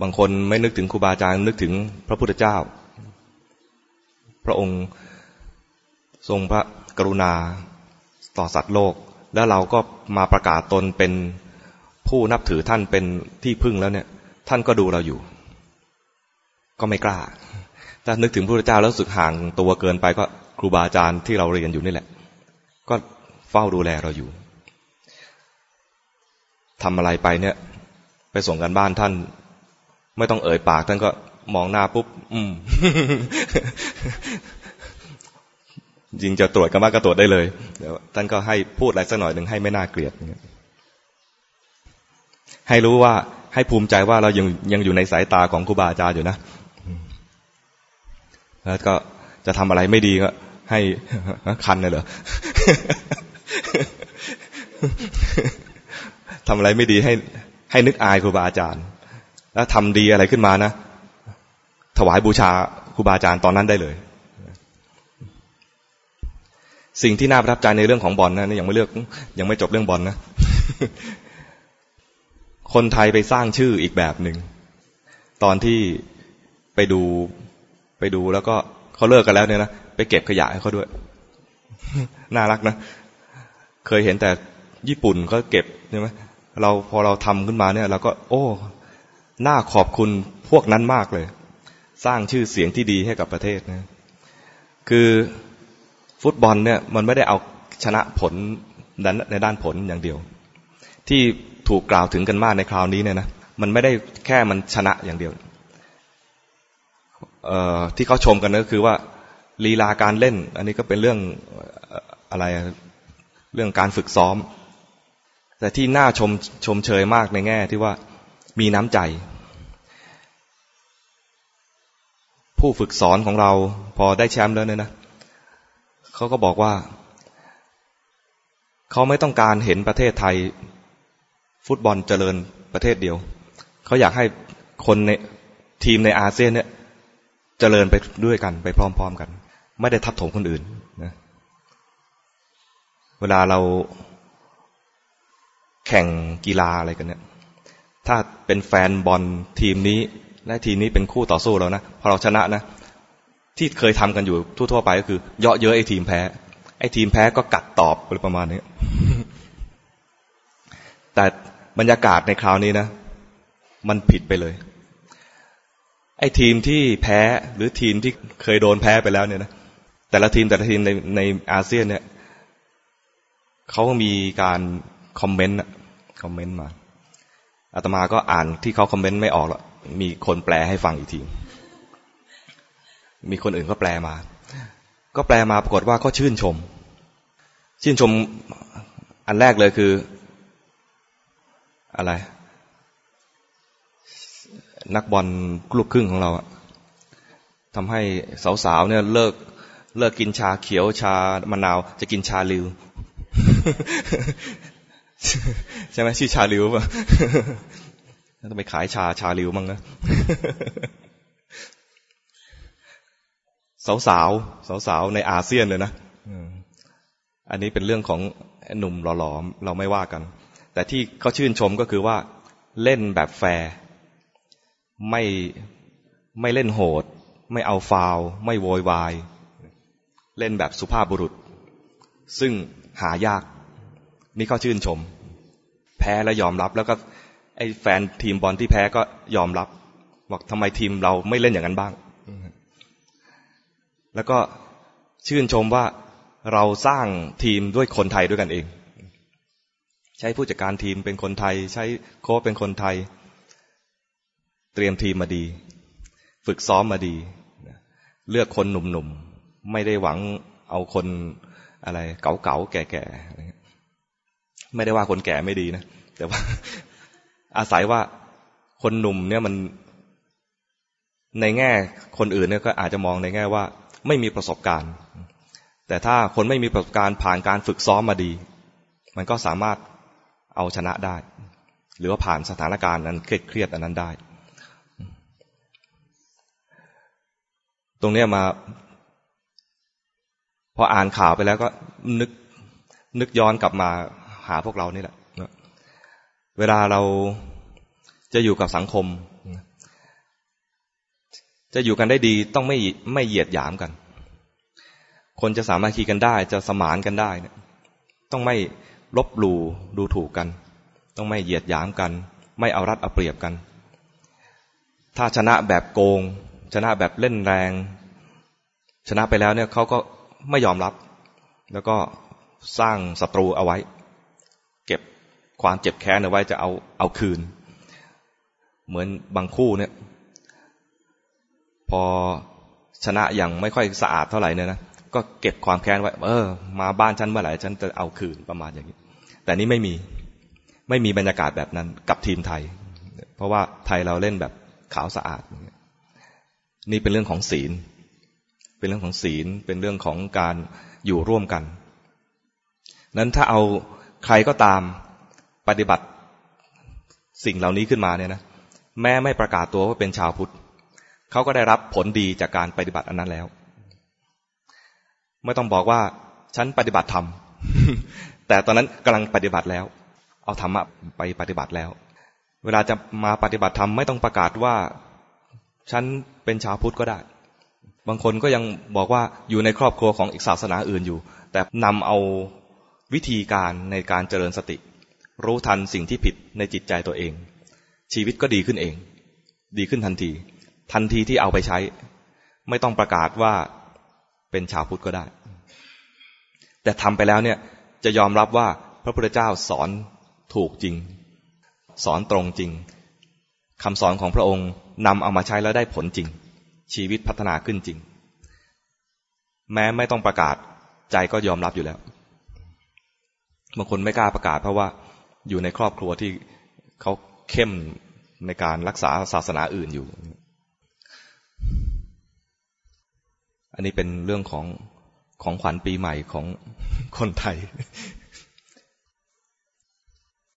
บางคนไม่นึกถึงครูบาอาจารย์นึกถึงพระพุทธเจ้า พระองค์ทรงพระกรุณาต่อสัตว์โลก แล้วเราก็มาประกาศตนเป็นผู้นับถือท่านเป็นที่พึ่งแล้วเนี่ย ท่านก็ดูเราอยู่ ก็ไม่กล้า ถ้านึกถึงพระพุทธเจ้าแล้วสึกห่างตัวเกินไปก็ครูบาอาจารย์ที่เราเรียนอยู่นี่แหละ ก็เฝ้าดูแลเราอยู่ทำอะไรไปเนี่ย ไปส่งกันบ้านท่าน ไม่ต้องเอ่ยปากท่านก็มองหน้าปุ๊บ อืมจริงจะตรวจกันมากก็ตรวจได้เลย เดี๋ยวท่านก็ให้พูดอะไรสักหน่อยหนึ่งให้ไม่น่าเกลียดให้รู้ว่าให้ภูมิใจว่าเรายังยังอยู่ในสายตาของครูบาอาจารย์อยู่นะ แล้วก็จะทำอะไรไม่ดีก็ ให้คันเลยเหรอทำอะไรไม่ดีให้ให้นึกอายครูบาอาจารย์ แล้วทำดีอะไรขึ้นมานะถวายบูชาครูบาอาจารย์ตอนนั้นได้เลย สิ่งที่น่าประทับใจในเรื่องของบอลนะยังไม่เลือกยังไม่จบเรื่องบอลนะ คนไทยไปสร้างชื่ออีกแบบหนึ่งตอนที่ไปดูไปดูแล้วก็เขาเลิกกันแล้วเนี่ยนะไปเก็บขยะให้เขาด้วย น่ารักนะ เคยเห็นแต่ญี่ปุ่นเขาเก็บใช่ไหมเราพอเราทำขึ้นมาเนี่ยเราก็ โอ้ น่าขอบคุณพวกนั้นมากเลย สร้างชื่อเสียงที่ดีให้กับประเทศนะ คือฟุตบอลเนี่ยมันไม่ได้เอาชนะผลในด้านผลอย่างเดียว ที่ถูกกล่าวถึงกันมากในคราวนี้เนี่ยนะมันไม่ได้แค่มันชนะอย่างเดียวที่เขาชมกันก็คือว่าลีลาการเล่น อันนี้ก็เป็นเรื่องอะไรเรื่องการฝึกซ้อม แต่ที่น่าชมชมเชยมากในแง่ที่ว่ามีน้ำใจ ผู้ฝึกสอนของเรา พอได้แชมป์แล้วเนี่ยนะเขาก็บอกว่า เขาไม่ต้องการเห็นประเทศไทย ฟุตบอลเจริญประเทศเดียว เขาอยากให้คนในทีมในอาเซียนเนี่ย เจริญไปด้วยกันไปพร้อม ๆ กัน ไม่ได้ทับถมคนอื่นนะเวลาเราแข่งกีฬาอะไรกันเนี่ย ถ้าเป็นแฟนบอลทีมนี้ และทีมนี้เป็นคู่ต่อสู้แล้วนะพอเราชนะนะที่เคยทำกันอยู่ทั่วๆไปก็คือ เยาะเย้ยไอ้ทีมแพ้ ไอ้ทีมแพ้ก็กัดตอบอะไรประมาณนี้แต่บรรยากาศในคราวนี้นะ มันผิดไปเลย ไอ้ทีมที่แพ้หรือทีมที่เคยโดนแพ้ไปแล้วเนี่ยนะแต่ละทีมแต่ละทีมในในอาเซียนเนี่ยเขามีการคอมเมนต์คอมเมนต์มา อาตมาก็อ่านที่เขาคอมเมนต์ไม่ออกหรอกมีคนแปลให้ฟังอีกที มีคนอื่นก็แปลมา ก็แปลมาปรากฏว่าเขาชื่นชม ชื่นชมอันแรกเลยคือ อะไร นักบอลลูกครึ่งของเราทำให้สาวๆเนี่ยเลิกเลิกกินชาเขียวชามะนาว จะกินชาลิว ใช่ไหมชื่อชาลิวป่ะต้องไปขายชาชาลิวมั้งนะสาวสาวสาวสาวในอาเซียนเลยนะอันนี้เป็นเรื่องของหนุ่มหล่อๆเราไม่ว่ากัน แต่ที่เขาชื่นชมก็คือว่า เล่นแบบแฟร์ไม่ไม่เล่นโหด ไม่เอาฟาว ไม่โวยวาย เล่นแบบสุภาพบุรุษ ซึ่งหายาก นี่ก็ชื่นชม แพ้แล้วยอมรับแล้วก็ ไอ้แฟนทีมบอลที่แพ้ก็ยอมรับ บอกทำไมทีมเราไม่เล่นอย่างนั้นบ้าง แล้วก็ชื่นชมว่าเราสร้างทีมด้วยคนไทยด้วยกันเอง ใช้ผู้จัดการทีมเป็นคนไทย ใช้โค้ชเป็นคนไทย เตรียมทีมมาดี ฝึกซ้อมมาดี เลือกคนหนุ่มๆ ไม่ได้หวังเอาคนอะไรเก๋าๆแก่ๆ ไม่ได้ว่าคนแก่ไม่ดีนะ แต่ว่า อาศัยว่าคนหนุ่มเนี่ยมันในแง่คนอื่นเนี่ยก็อาจจะมองในแง่ว่า ไม่มีประสบการณ์ แต่ถ้าคนไม่มีประสบการณ์ผ่านการฝึกซ้อมมาดี มันก็สามารถเอาชนะได้ หรือว่าผ่านสถานการณ์นั้นเครียดๆอันนั้นได้ ตรงเนี้มา พออ่านข่าวไปแล้วก็นึกนึกย้อนกลับมา หาพวกเรานี่แหละเวลาเราจะอยู่กับสังคม จะอยู่กันได้ดีต้องไม่ไม่เหยียดหยามกัน คนจะสามารถคีกันได้ จะสมานกันได้เนี่ยต้องไม่ลบหลู่ดูถูกกัน ต้องไม่เหยียดหยามกัน ไม่เอารัดเอาเปรียบกัน ถ้าชนะแบบโกง ชนะแบบเล่นแรง ชนะไปแล้วเนี่ยเขาก็ไม่ยอมรับ แล้วก็สร้างศัตรูเอาไว้ ความเจ็บแค้นเอาไว้จะเอาเอาคืน เหมือนบางคู่เนี่ย พอชนะอย่างไม่ค่อยสะอาดเท่าไหร่เนี่ยนะก็เก็บความแค้นไว้เออ มาบ้านฉันเมื่อไหร่ฉันจะเอาคืนประมาณอย่างนี้ แต่นี้ไม่มีไม่มีบรรยากาศแบบนั้นกับทีมไทย เพราะว่าไทยเราเล่นแบบขาวสะอาด นี่เป็นเรื่องของศีล เป็นเรื่องของศีลเป็นเรื่องของการอยู่ร่วมกัน นั้นถ้าเอาใครก็ตาม ปฏิบัติสิ่งเหล่านี้ขึ้นมาเนี่ยนะแม้ไม่ประกาศตัวว่าเป็นชาวพุทธเขาก็ได้รับผลดีจากการปฏิบัติอันนั้นแล้ว ไม่ต้องบอกว่าฉันปฏิบัติธรรมแต่ตอนนั้นกำลังปฏิบัติแล้ว เอาธรรมะไปปฏิบัติแล้ว เวลาจะมาปฏิบัติธรรมไม่ต้องประกาศว่าฉันเป็นชาวพุทธก็ได้ บางคนก็ยังบอกว่าอยู่ในครอบครัวของอีกศาสนาอื่นอยู่ แต่นำเอาวิธีการในการเจริญสติ รู้ทันสิ่งที่ผิดในจิตใจตัวเอง ชีวิตก็ดีขึ้นเอง ดีขึ้นทันที ทันทีที่เอาไปใช้ ไม่ต้องประกาศว่าเป็นชาวพุทธก็ได้ แต่ทำไปแล้วเนี่ยจะยอมรับว่าพระพุทธเจ้าสอนถูกจริง สอนตรงจริงคำสอนของพระองค์นำเอามาใช้แล้วได้ผลจริง ชีวิตพัฒนาขึ้นจริง แม้ไม่ต้องประกาศใจก็ยอมรับอยู่แล้วบางคนไม่กล้าประกาศเพราะว่า อยู่ในครอบครัวที่เขาเข้มในการรักษาศาสนาอื่นอยู่ อันนี้เป็นเรื่องของของขวัญปีใหม่ของคนไทย